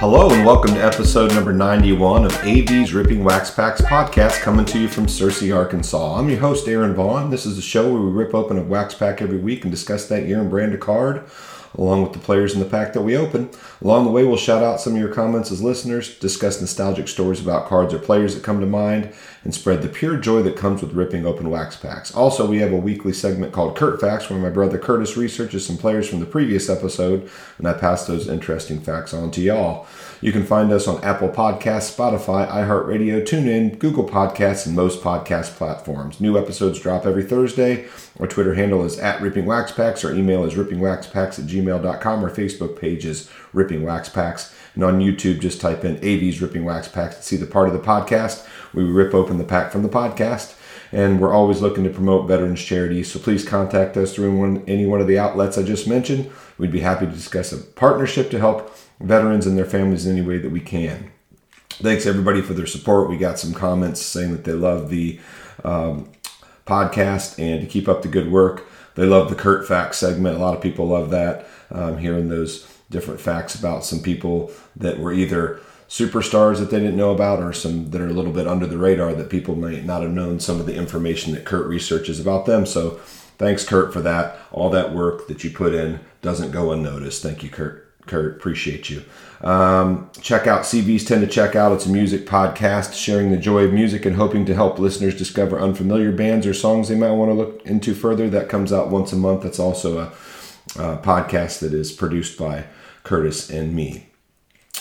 Hello and welcome to episode number 91 of AV's Ripping Wax Packs podcast coming to you from Searcy, Arkansas. I'm your host, Aaron Vaughn. This is a show where we rip open a wax pack every week and discuss that year and brand a card along with the players in the pack that we open. Along the way, we'll shout out some of your comments as listeners, discuss nostalgic stories about cards or players that come to mind, and spread the pure joy that comes with ripping open wax packs. Also, we have a weekly segment called Kurt Facts, where my brother Curtis researches some players from the previous episode, and I pass those interesting facts on to y'all. You can find us on Apple Podcasts, Spotify, iHeartRadio, TuneIn, Google Podcasts, and most podcast platforms. New episodes drop every Thursday. Our Twitter handle is at Ripping Wax Packs. Our email is rippingwaxpacks at gmail.com. Our Facebook page is Ripping Wax Packs. And on YouTube, just type in AV's Ripping Wax Packs to see the part of the podcast. We rip open the pack from the podcast. And we're always looking to promote veterans charities. So please contact us through any one of the outlets I just mentioned. We'd be happy to discuss a partnership to help veterans and their families in any way that we can. Thanks everybody for their support. We got some comments saying that they love the um, podcast and to keep up the good work. They love the Kurt Facts segment. A lot of people love that, um, hearing those different facts about some people that were either superstars that they didn't know about or some that are a little bit under the radar that people might not have known some of the information that Kurt researches about them. So thanks, Kurt, for that. All that work that you put in doesn't go unnoticed. Thank you, Kurt. Kurt, appreciate you. Um, check out CV's Tend to Check Out. It's a music podcast sharing the joy of music and hoping to help listeners discover unfamiliar bands or songs they might want to look into further. That comes out once a month. That's also a, a podcast that is produced by Curtis and me.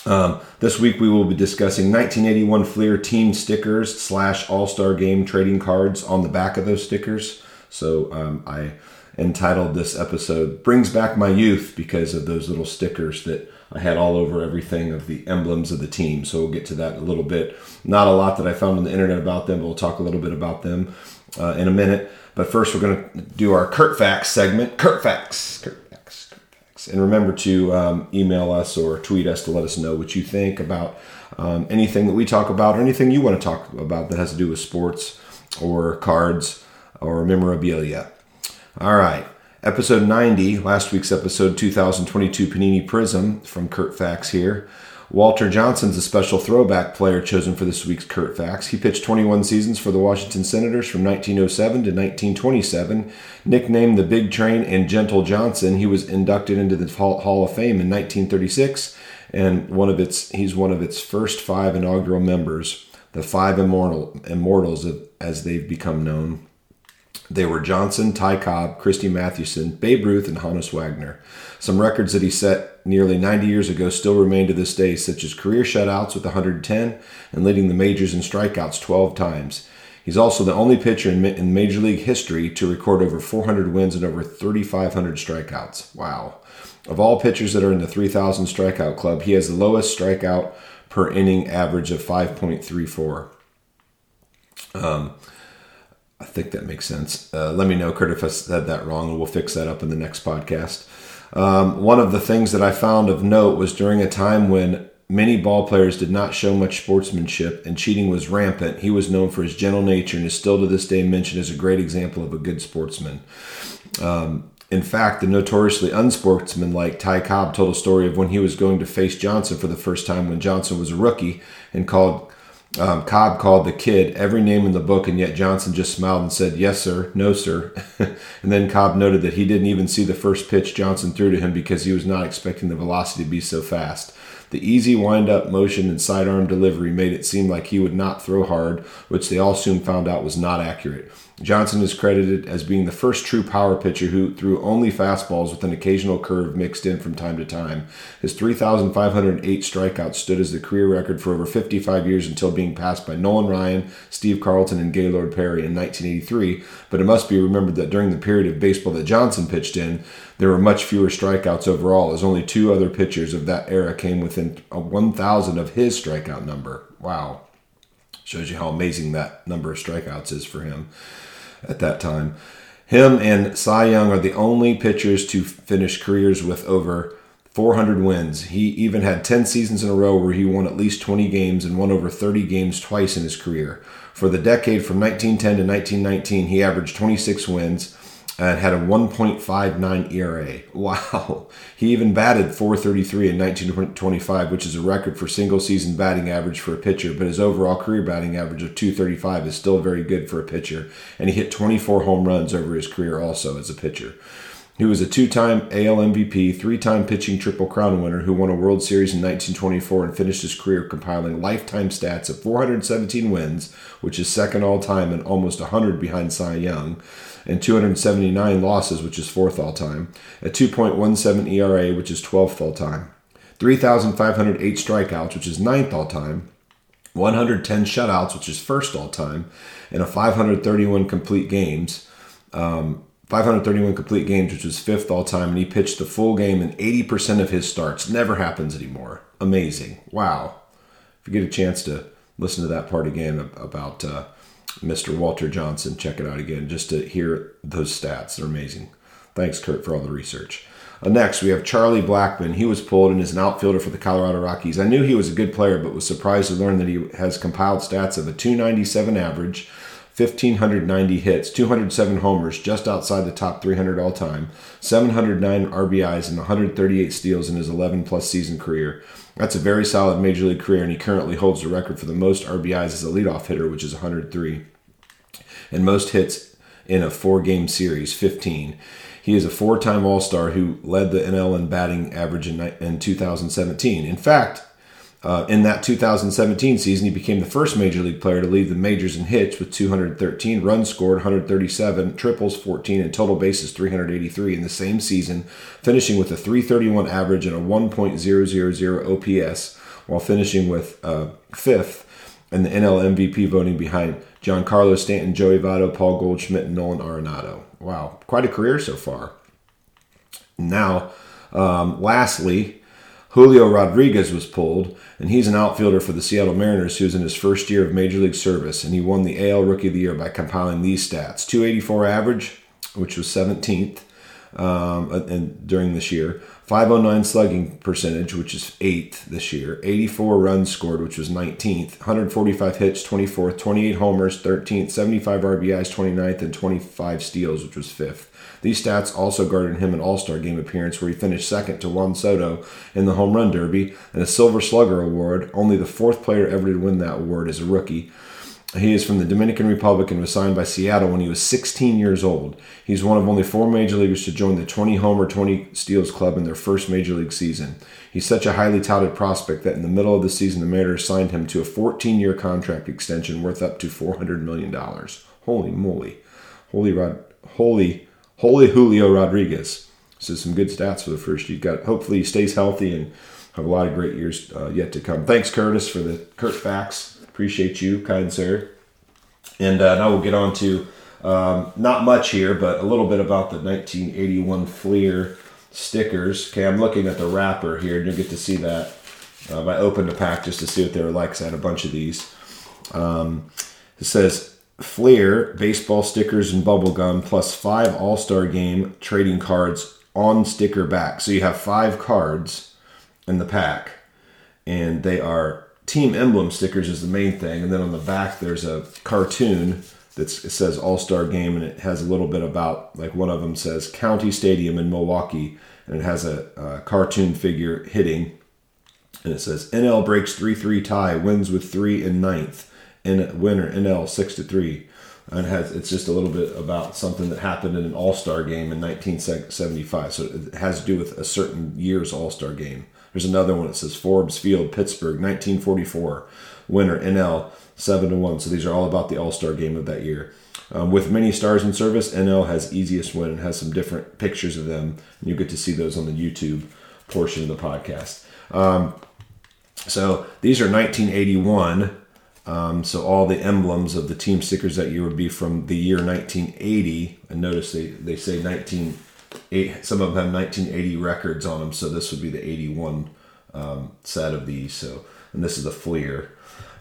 Um, this week we will be discussing 1981 Fleer team stickers slash All Star Game trading cards on the back of those stickers. So um, I entitled this episode Brings Back My Youth because of those little stickers that I had all over everything of the emblems of the team. So we'll get to that a little bit. Not a lot that I found on the internet about them, but we'll talk a little bit about them uh, in a minute. But first, we're going to do our Kurt Facts segment. Kurt Facts. Kurt Facts. Kurt Facts. And remember to um, email us or tweet us to let us know what you think about um, anything that we talk about or anything you want to talk about that has to do with sports or cards or memorabilia. All right. Episode 90, last week's episode 2022 Panini Prism from Kurt Facts here. Walter Johnson's a special throwback player chosen for this week's Kurt Facts. He pitched 21 seasons for the Washington Senators from 1907 to 1927. Nicknamed the Big Train and Gentle Johnson, he was inducted into the Hall of Fame in 1936, and one of its he's one of its first five inaugural members, the five immortal immortals as they've become known. They were Johnson, Ty Cobb, Christy Mathewson, Babe Ruth, and Honus Wagner. Some records that he set nearly 90 years ago still remain to this day, such as career shutouts with 110 and leading the majors in strikeouts 12 times. He's also the only pitcher in, in Major League history to record over 400 wins and over 3,500 strikeouts. Wow. Of all pitchers that are in the 3,000 strikeout club, he has the lowest strikeout per inning average of 5.34. Um, I think that makes sense. Uh, let me know, Kurt, if I said that wrong, and we'll fix that up in the next podcast. Um, one of the things that I found of note was during a time when many ball players did not show much sportsmanship and cheating was rampant. He was known for his gentle nature and is still to this day mentioned as a great example of a good sportsman. Um, in fact, the notoriously unsportsmanlike Ty Cobb told a story of when he was going to face Johnson for the first time when Johnson was a rookie and called um, Cobb called the kid every name in the book, and yet Johnson just smiled and said, Yes, sir, no, sir. and then Cobb noted that he didn't even see the first pitch Johnson threw to him because he was not expecting the velocity to be so fast. The easy wind up motion and sidearm delivery made it seem like he would not throw hard, which they all soon found out was not accurate. Johnson is credited as being the first true power pitcher who threw only fastballs with an occasional curve mixed in from time to time. His 3,508 strikeouts stood as the career record for over 55 years until being passed by Nolan Ryan, Steve Carlton, and Gaylord Perry in 1983. But it must be remembered that during the period of baseball that Johnson pitched in, there were much fewer strikeouts overall, as only two other pitchers of that era came within 1,000 of his strikeout number. Wow. Shows you how amazing that number of strikeouts is for him at that time. Him and Cy Young are the only pitchers to finish careers with over 400 wins. He even had 10 seasons in a row where he won at least 20 games and won over 30 games twice in his career. For the decade from 1910 to 1919, he averaged 26 wins and had a 1.59 ERA. Wow. He even batted 433 in 1925, which is a record for single season batting average for a pitcher, but his overall career batting average of 235 is still very good for a pitcher, and he hit 24 home runs over his career also as a pitcher. He was a two time AL MVP, three time pitching Triple Crown winner who won a World Series in 1924 and finished his career compiling lifetime stats of 417 wins, which is second all time and almost 100 behind Cy Young, and 279 losses, which is fourth all time, a 2.17 ERA, which is 12th all time, 3,508 strikeouts, which is ninth all time, 110 shutouts, which is first all time, and a 531 complete games. Um, 531 complete games, which was fifth all time, and he pitched the full game in 80% of his starts. Never happens anymore. Amazing. Wow. If you get a chance to listen to that part again about uh, Mr. Walter Johnson, check it out again just to hear those stats. They're amazing. Thanks, Kurt, for all the research. Uh, next, we have Charlie Blackmon. He was pulled and is an outfielder for the Colorado Rockies. I knew he was a good player, but was surprised to learn that he has compiled stats of a 297 average, 1,590 hits, 207 homers, just outside the top 300 all time, 709 RBIs, and 138 steals in his 11 plus season career. That's a very solid major league career, and he currently holds the record for the most RBIs as a leadoff hitter, which is 103, and most hits in a four game series, 15. He is a four time All Star who led the NL in batting average in, in 2017. In fact, uh, in that 2017 season, he became the first major league player to lead the majors in hits with 213 runs scored, 137 triples, 14, and total bases 383 in the same season, finishing with a 331 average and a 1.000 OPS, while finishing with uh, fifth in the NL MVP voting behind Giancarlo Stanton, Joey Votto, Paul Goldschmidt, and Nolan Arenado. Wow, quite a career so far. Now, um, lastly, Julio Rodriguez was pulled, and he's an outfielder for the Seattle Mariners who's in his first year of Major League service, and he won the AL Rookie of the Year by compiling these stats. 284 average, which was 17th um, and during this year, 509 slugging percentage, which is 8th this year, 84 runs scored, which was 19th, 145 hits, 24th, 28 homers, 13th, 75 RBIs, 29th, and 25 steals, which was 5th. These stats also garnered him an All Star game appearance where he finished second to Juan Soto in the Home Run Derby and a Silver Slugger Award, only the fourth player ever to win that award as a rookie. He is from the Dominican Republic and was signed by Seattle when he was 16 years old. He's one of only four major leaguers to join the 20 homer, 20 steals club in their first major league season. He's such a highly touted prospect that in the middle of the season, the Mariners signed him to a 14 year contract extension worth up to $400 million. Holy moly. Holy, Rod, holy Holy Julio Rodriguez. So some good stats for the first. You've got hopefully he stays healthy and have a lot of great years uh, yet to come. Thanks, Curtis, for the Kurt facts. Appreciate you, kind sir. And uh, now we'll get on to um, not much here, but a little bit about the 1981 Fleer stickers. Okay, I'm looking at the wrapper here, and you'll get to see that. Um, I opened a pack just to see what they were like. Cause I had a bunch of these. Um, it says Fleer baseball stickers and bubble gum plus five All Star Game trading cards on sticker back. So you have five cards in the pack, and they are team emblem stickers is the main thing, and then on the back there's a cartoon that says All Star Game, and it has a little bit about like one of them says County Stadium in Milwaukee, and it has a, a cartoon figure hitting, and it says NL breaks three three tie, wins with three in ninth in winner NL six to three, and it has it's just a little bit about something that happened in an All Star game in 1975. So it has to do with a certain year's All Star game. There's another one that says Forbes Field, Pittsburgh, 1944, winner NL seven to one. So these are all about the All Star game of that year. Um, with many stars in service, NL has easiest win and has some different pictures of them, and you get to see those on the YouTube portion of the podcast. Um, so these are 1981 um, so all the emblems of the team stickers that year would be from the year 1980. And notice they, they say 19, some of them have 1980 records on them. So this would be the 81 um, set of these. So, and this is the Fleer.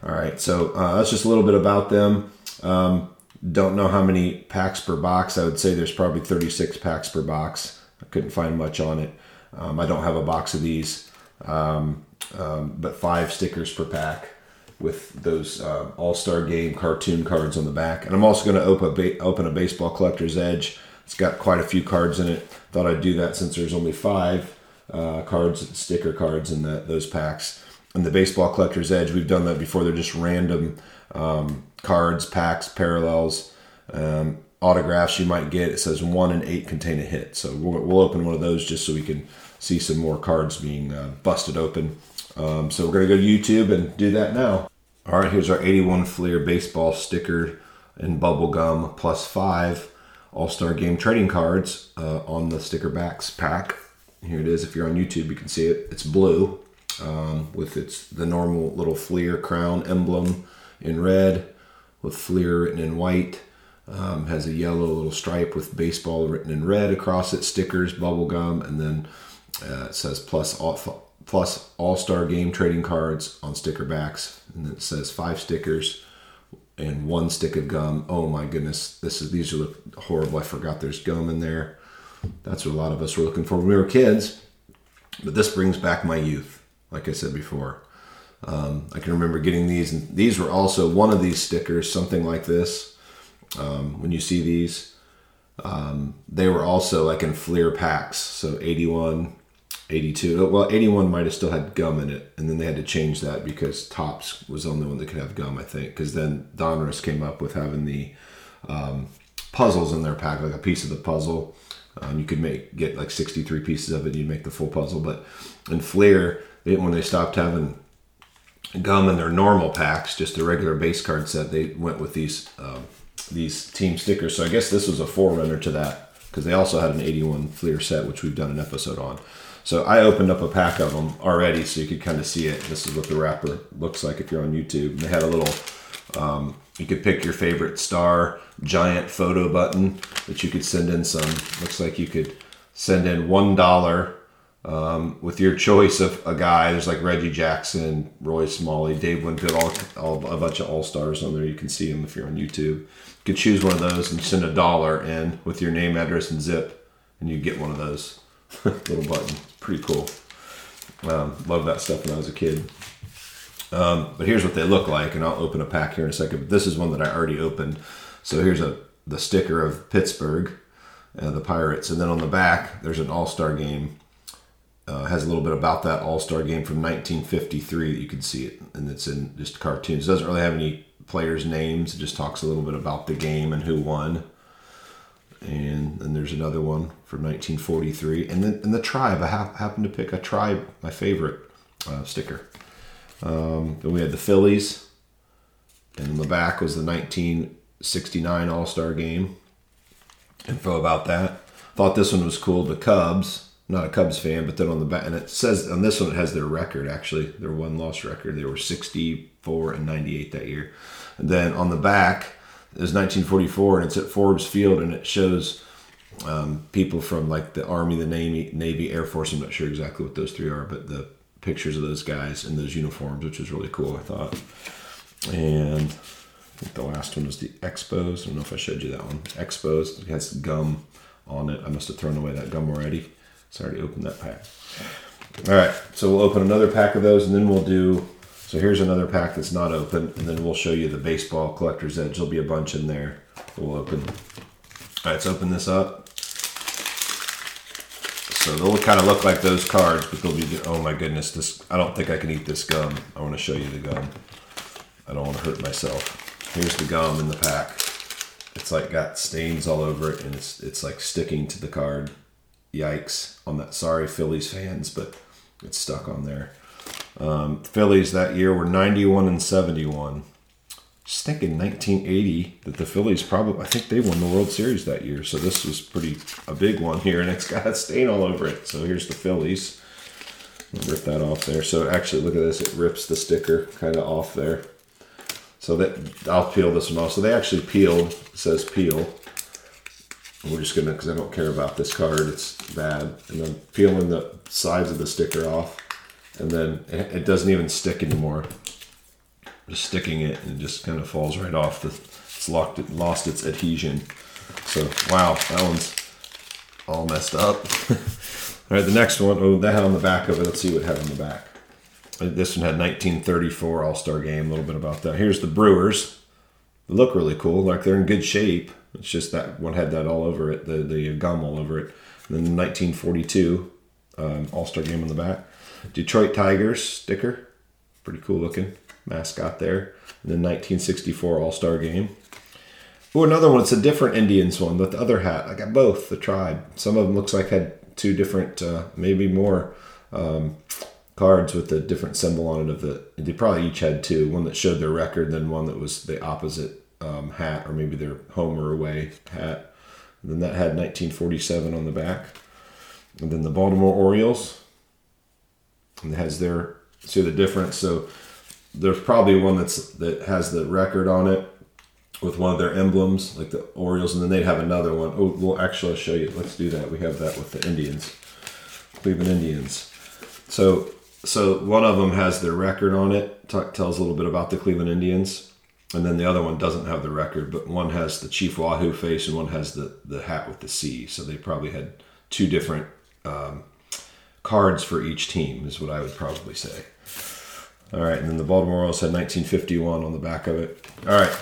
All right. So uh, that's just a little bit about them. Um, don't know how many packs per box. I would say there's probably 36 packs per box. I couldn't find much on it. Um, I don't have a box of these, um, um, but five stickers per pack with those uh, All Star Game cartoon cards on the back. And I'm also going to open, ba- open a Baseball Collector's Edge It's got quite a few cards in it. Thought I'd do that since there's only five uh, cards, sticker cards in that those packs. And the baseball collector's edge, we've done that before. They're just random um, cards, packs, parallels, um, autographs you might get. It says one and eight contain a hit. So we'll, we'll open one of those just so we can see some more cards being uh, busted open. Um, so we're going to go to YouTube and do that now. All right, here's our 81 Fleer baseball sticker and bubble gum plus five All Star Game trading cards uh, on the sticker backs pack. Here it is. If you're on YouTube, you can see it. It's blue um, with its the normal little Fleer crown emblem in red with Fleer written in white. Um, has a yellow little stripe with baseball written in red across it. Stickers, bubble gum, and then uh, it says plus all plus All Star Game trading cards on sticker backs, and it says five stickers and one stick of gum. Oh my goodness, this is these are horrible. I forgot there's gum in there. That's what a lot of us were looking for when we were kids. But this brings back my youth, like I said before. Um, I can remember getting these, and these were also one of these stickers, something like this. Um, when you see these, um, they were also like in Fleer packs. So 81, 82. Well, 81 might have still had gum in it, and then they had to change that because Topps was the only one that could have gum, I think. Because then Donruss came up with having the um, puzzles in their pack, like a piece of the puzzle. Um, you could make get like 63 pieces of it, and you'd make the full puzzle. But in Fleer, they, when they stopped having gum in their normal packs, just a regular base card set, they went with these um, these team stickers. So I guess this was a forerunner to that because they also had an 81 Fleer set, which we've done an episode on. So I opened up a pack of them already, so you could kind of see it. This is what the wrapper looks like if you're on YouTube. They had a little, um, you could pick your favorite star giant photo button that you could send in some. Looks like you could send in one dollar um, with your choice of a guy. There's like Reggie Jackson, Roy Smalley, Dave Winfield, all, all a bunch of all stars on there. You can see them if you're on YouTube. You could choose one of those and send a dollar in with your name, address, and zip, and you get one of those little button pretty cool. Um, love that stuff when I was a kid. Um, but here's what they look like, and I'll open a pack here in a second. But this is one that I already opened. So here's a the sticker of Pittsburgh, uh, the Pirates, and then on the back there's an All Star game. Uh, has a little bit about that All Star game from 1953 you can see it, and it's in just cartoons. It doesn't really have any players' names. It just talks a little bit about the game and who won and then there's another one from 1943, and then and the tribe. I ha- happened to pick a tribe, my favorite uh, sticker. Um, then we had the Phillies, and in the back was the 1969 All Star Game. Info about that. Thought this one was cool. The Cubs. not a Cubs fan, but then on the back, and it says on this one it has their record actually, their one loss record. They were 64 and 98 that year. And then on the back is 1944 and it's at Forbes Field and it shows um, people from like the Army, the Navy, Navy, Air Force. I'm not sure exactly what those three are, but the pictures of those guys in those uniforms, which was really cool, I thought. And I think the last one was the Expos. I don't know if I showed you that one. Expos. It has gum on it. I must have thrown away that gum already. So I already opened that pack. All right, so we'll open another pack of those and then we'll do so here's another pack that's not open, and then we'll show you the baseball collector's edge. There'll be a bunch in there. We'll open. All right, let's open this up. So they'll kind of look like those cards, but they'll be. Oh my goodness! This I don't think I can eat this gum. I want to show you the gum. I don't want to hurt myself. Here's the gum in the pack. It's like got stains all over it, and it's it's like sticking to the card. Yikes! On that. Sorry, Phillies fans, but it's stuck on there. Um, Phillies that year were 91 and 71. Just thinking 1980 that the Phillies probably, I think they won the World Series that year. So this was pretty a big one here, and it's got a stain all over it. So here's the Phillies. Rip that off there. So actually, look at this. It rips the sticker kind of off there. So that I'll peel this one off. So they actually peeled. It says peel. We're just gonna, because I don't care about this card. It's bad. And then peeling the sides of the sticker off and then it, doesn't even stick anymore. Just sticking it and it just kind of falls right off. The, it's locked, it lost its adhesion. So wow, that one's all messed up. all right, the next one. Oh, that had on the back of it. Let's see what had on the back. Uh, this one had 1934 All Star Game. A little bit about that. Here's the Brewers. They look really cool. Like they're in good shape. It's just that one had that all over it, the the gum all over it. And then the 1942 um, All Star game on the back. Detroit Tigers sticker, pretty cool looking mascot there. And then 1964 All Star game. Oh, another one. It's a different Indians one, but the other hat. I got both. The tribe. Some of them looks like had two different, uh, maybe more um, cards with a different symbol on it. Of the they probably each had two. One that showed their record, then one that was the opposite um, hat, or maybe their home or away hat. And then that had 1947 on the back. And then the Baltimore Orioles. And it has their see the difference. So there's probably one that's that has the record on it with one of their emblems, like the Orioles, and then they'd have another one. Oh, well, actually, I'll show you. Let's do that. We have that with the Indians, Cleveland Indians. So, so one of them has their record on it. T- tells a little bit about the Cleveland Indians, and then the other one doesn't have the record, but one has the Chief Wahoo face, and one has the the hat with the C. So they probably had two different um, cards for each team, is what I would probably say. All right, and then the Baltimore Orioles had 1951 on the back of it. All right,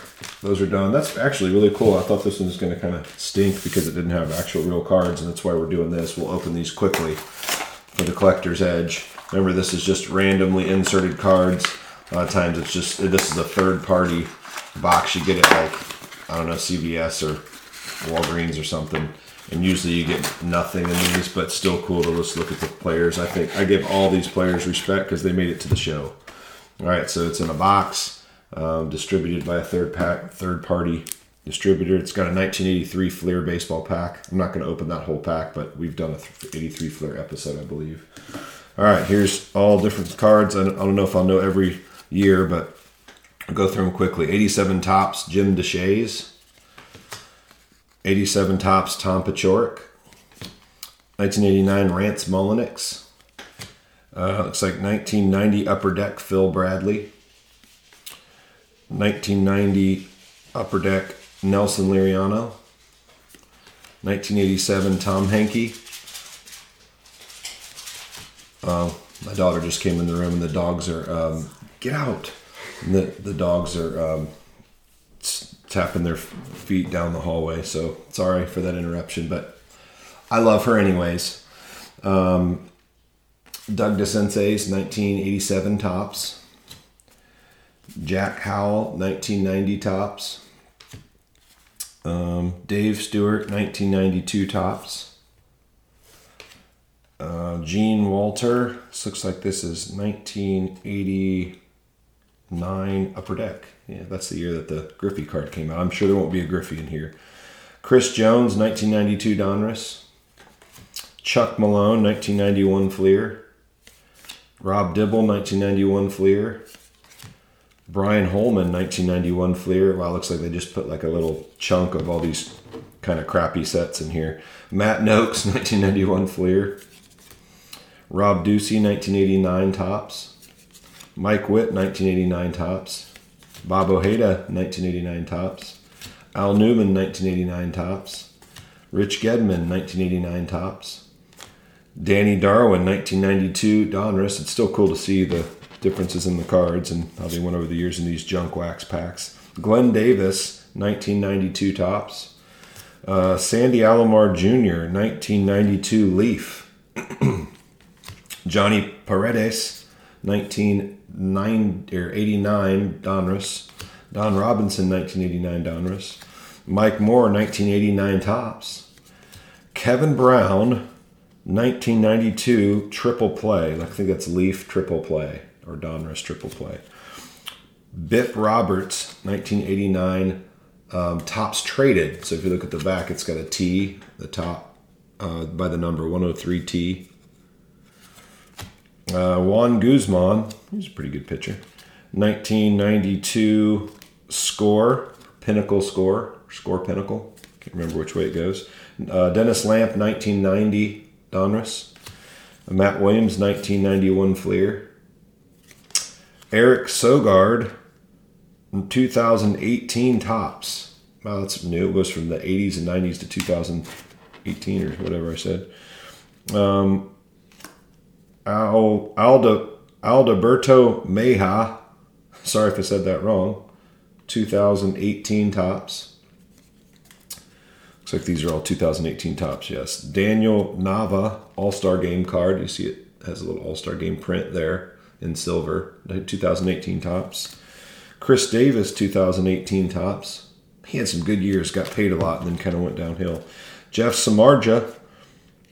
those are done. That's actually really cool. I thought this one was going to kind of stink because it didn't have actual real cards, and that's why we're doing this. We'll open these quickly for the collector's edge. Remember, this is just randomly inserted cards. A lot of times it's just, this is a third party box. You get it like, I don't know, CVS or Walgreens or something. And usually you get nothing in these, but still cool to just look at the players. I think I give all these players respect because they made it to the show. All right, so it's in a box, um, distributed by a third pack, third party distributor. It's got a 1983 Fleer baseball pack. I'm not going to open that whole pack, but we've done a 83 Fleer episode, I believe. All right, here's all different cards. I don't know if I'll know every year, but I'll go through them quickly. 87 Topps, Jim Deshaies. 87 Topps, Tom Paciorek. 1989 Rance Mulliniks. Uh, looks like 1990 Upper Deck Phil Bradley. 1990 Upper Deck Nelson Liriano. 1987 Tom Henke. Uh, my daughter just came in the room and the dogs are um, get out. And the the dogs are um, tapping their feet down the hallway. So sorry for that interruption, but I love her anyways. Um, Doug DeCinces, 1987 Topps, Jack Howell, 1990 Topps, Um, Dave Stewart, 1992 Topps, Uh, Gene Walter, this looks like this is 1989 Upper Deck. Yeah, that's the year that the Griffey card came out. I'm sure there won't be a Griffey in here. Chris Jones, 1992 Donruss. Chuck Malone, 1991 Fleer. Rob Dibble, 1991 Fleer. Brian Holman, 1991 Fleer. Wow, looks like they just put like a little chunk of all these kind of crappy sets in here. Matt Nokes, 1991 Fleer. Rob Ducey, 1989 Topps. Mike Witt, 1989 Topps. Bob Ojeda, 1989 Topps. Al Newman, 1989 Topps. Rich Gedman, 1989 Topps. Danny Darwin, 1992 Donruss. It's still cool to see the differences in the cards and how they went over the years in these junk wax packs. Glenn Davis, 1992 Topps. Uh, Sandy Alomar Jr., 1992 Leaf. Johnny Paredes, 1989 Donruss. Don Robinson, 1989 Donruss. Mike Moore, 1989 Topps. Kevin Brown, 1992 triple play. I think that's Leaf triple play or Donruss triple play. Bip Roberts, 1989 um, Topps traded. So if you look at the back, it's got a T, the top uh, by the number 103T. Uh, Juan Guzman, he's a pretty good pitcher. 1992 score, pinnacle score, score pinnacle. Can't remember which way it goes. Uh, Dennis Lamp, 1990 Donruss. Matt Williams, 1991 Fleer. Eric Sogard, 2018 Topps. Wow, that's new. It goes from the 80s and 90s to 2018 or whatever I said. Um, Al, Alda, Aldaberto Meja, sorry if I said that wrong, 2018 Topps. Like these are all 2018 Topps. Yes, Daniel Nava All Star Game card. You see it has a little All Star Game print there in silver. 2018 Topps. Chris Davis 2018 Topps. He had some good years. Got paid a lot and then kind of went downhill. Jeff Samardzija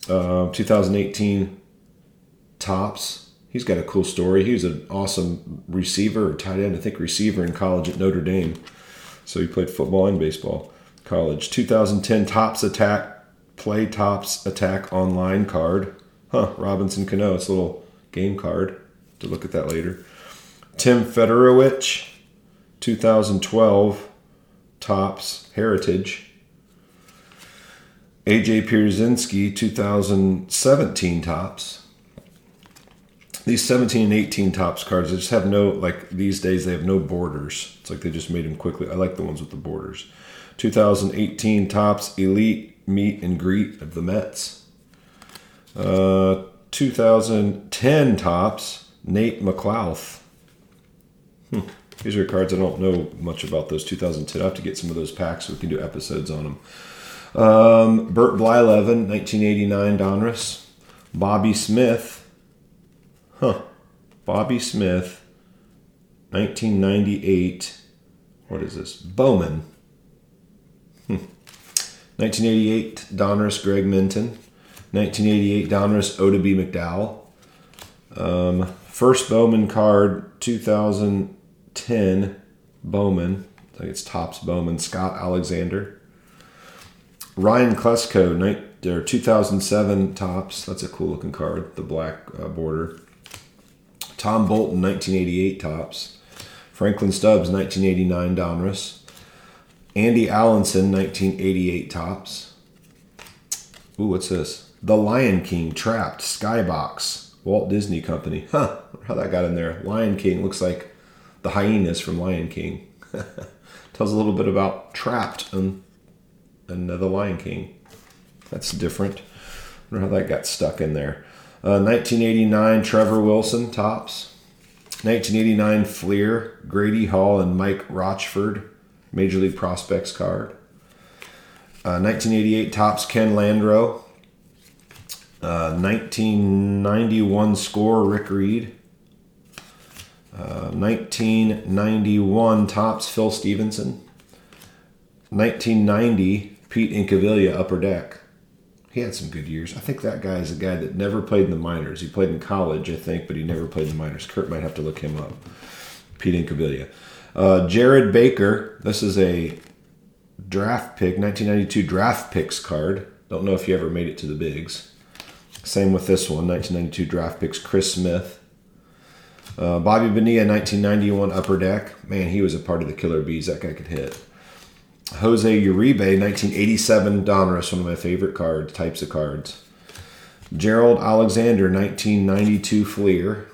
uh, 2018 Topps. He's got a cool story. He was an awesome receiver tight end, I think receiver in college at Notre Dame. So he played football and baseball college. 2010 Topps Attax Play Topps Attax online card. Huh, Robinson Cano. It's a little game card. To look at that later. Tim Federowicz, 2012 Topps Heritage. AJ Pierzynski, 2017 Topps. These 17 and 18 Topps cards, they just have no, like these days, they have no borders. It's like they just made them quickly. I like the ones with the borders. 2018 Topps Elite Meet and Greet of the Mets. Uh, 2010 Topps Nate McLouth. Hmm. These are cards I don't know much about those 2010. I have to get some of those packs so we can do episodes on them. Um, Bert Blyleven, 1989 Donruss. Bobby Smith. Huh. Bobby Smith, 1998. What is this? Bowman. 1988 Donruss Greg Minton. 1988 Donruss Oddibe McDowell. Um, first Bowman card 2010 Bowman. I think it's Topps Bowman. Scott Alexander. Ryan Klesko, night, or 2007 Topps. That's a cool looking card. The black uh, border. Tom Bolton, 1988 Topps. Franklin Stubbs, 1989 Donruss. Andy Allanson, 1988 Topps. Ooh, what's this? The Lion King Trapped Skybox. Walt Disney Company. Huh, how that got in there. Lion King looks like the hyenas from Lion King. Tells a little bit about Trapped and, and uh, the Lion King. That's different. I wonder how that got stuck in there. Uh, 1989 Trevor Wilson Topps. 1989 Fleer, Grady Hall, and Mike Rochford Major League Prospects card. Uh, 1988 Topps Ken Landreaux. Uh, 1991 score Rick Reed. Uh, 1991 Topps Phil Stephenson. 1990 Pete Incaviglia Upper Deck. He had some good years. I think that guy is a guy that never played in the minors. He played in college, I think, but he never played in the minors. Kurt might have to look him up. Pete Incaviglia. Uh, Jared Baker. This is a draft pick, 1992 draft picks card. Don't know if you ever made it to the bigs. Same with this one, 1992 draft picks. Chris Smith. Uh, Bobby Bonilla, 1991 upper deck. Man, he was a part of the Killer Bees. That guy could hit. Jose Uribe, 1987 Donruss, one of my favorite cards, types of cards. Gerald Alexander, 1992 Fleer.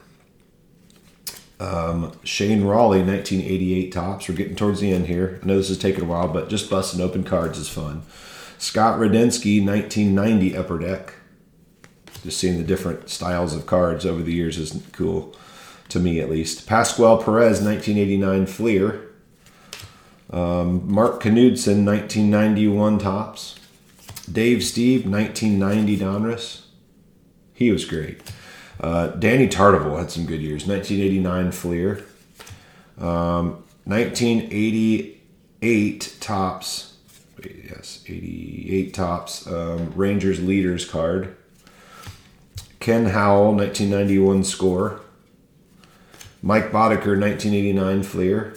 Um, Shane Rawley, 1988 Topps. We're getting towards the end here. I know this is taking a while, but just busting open cards is fun. Scott Radinsky, 1990 Upper Deck. Just seeing the different styles of cards over the years is cool, to me at least. Pascual Perez, 1989 Fleer. Um, Mark Knudson, 1991 Topps. Dave Stieb, 1990 Donruss. He was great. Uh, Danny Tartabull had some good years. 1989 Fleer. Um, 1988 Topps. Yes, 88 Topps. Um, Rangers leaders card. Ken Howell, 1991 score. Mike Boddicker, 1989 Fleer.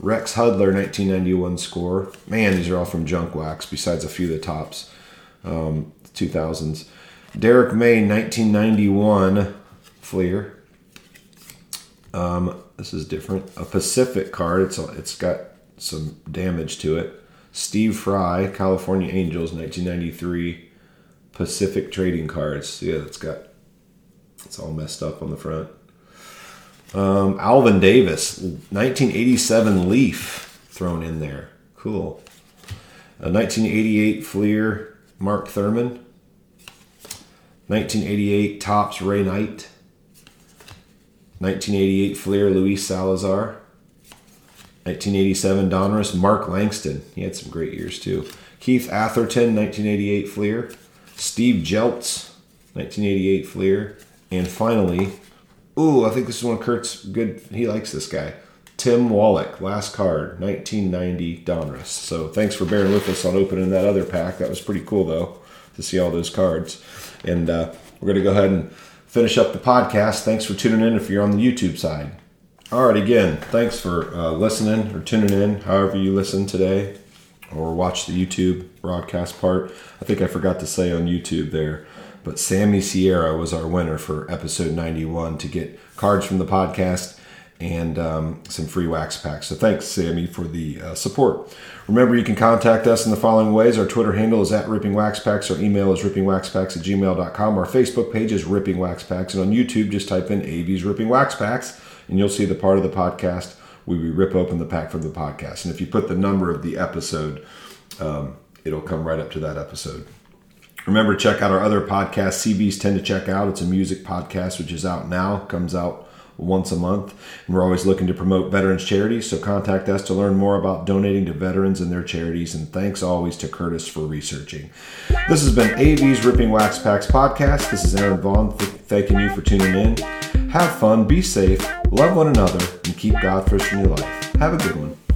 Rex Hudler, 1991 score. Man, these are all from Junk Wax, besides a few of the Topps, um, 2000s. Derrick May, 1991 Fleer. Um, this is different. A Pacific card. It's it's got some damage to it. Steve Frey, California Angels, 1993 Pacific Trading Cards. Yeah, it's got it's all messed up on the front. Um, Alvin Davis, 1987 Leaf thrown in there. Cool. A 1988 Fleer Mark Thurmond. 1988 Topps Ray Knight. 1988 Fleer Luis Salazar. 1987 Donruss Mark Langston. He had some great years too. Keith Atherton, 1988 Fleer. Steve Jeltz, 1988 Fleer. And finally, ooh, I think this is one Kurt's good. He likes this guy. Tim Wallach, last card, 1990 Donruss. So thanks for bearing with us on opening that other pack. That was pretty cool, though, to see all those cards. And uh, we're going to go ahead and finish up the podcast. Thanks for tuning in if you're on the YouTube side. All right, again, thanks for uh, listening or tuning in, however you listen today or watch the YouTube broadcast part. I think I forgot to say on YouTube there, but Sammy Sierra was our winner for episode 91 to get cards from the podcast and um, some free wax packs. So thanks, Sammy, for the uh, support. Remember, you can contact us in the following ways. Our Twitter handle is at Ripping Wax Packs. Our email is rippingwaxpacks at gmail.com. Our Facebook page is Ripping Wax Packs. And on YouTube, just type in AV's Ripping Wax Packs, and you'll see the part of the podcast where we rip open the pack from the podcast. And if you put the number of the episode, um, it'll come right up to that episode. Remember, check out our other podcast, CBs Tend to Check Out. It's a music podcast, which is out now, comes out once a month. And we're always looking to promote veterans charities, so contact us to learn more about donating to veterans and their charities. And thanks always to Curtis for researching. This has been AV's Ripping Wax Packs podcast. This is Aaron Vaughn th- thanking you for tuning in. Have fun, be safe, love one another, and keep God first in your life. Have a good one.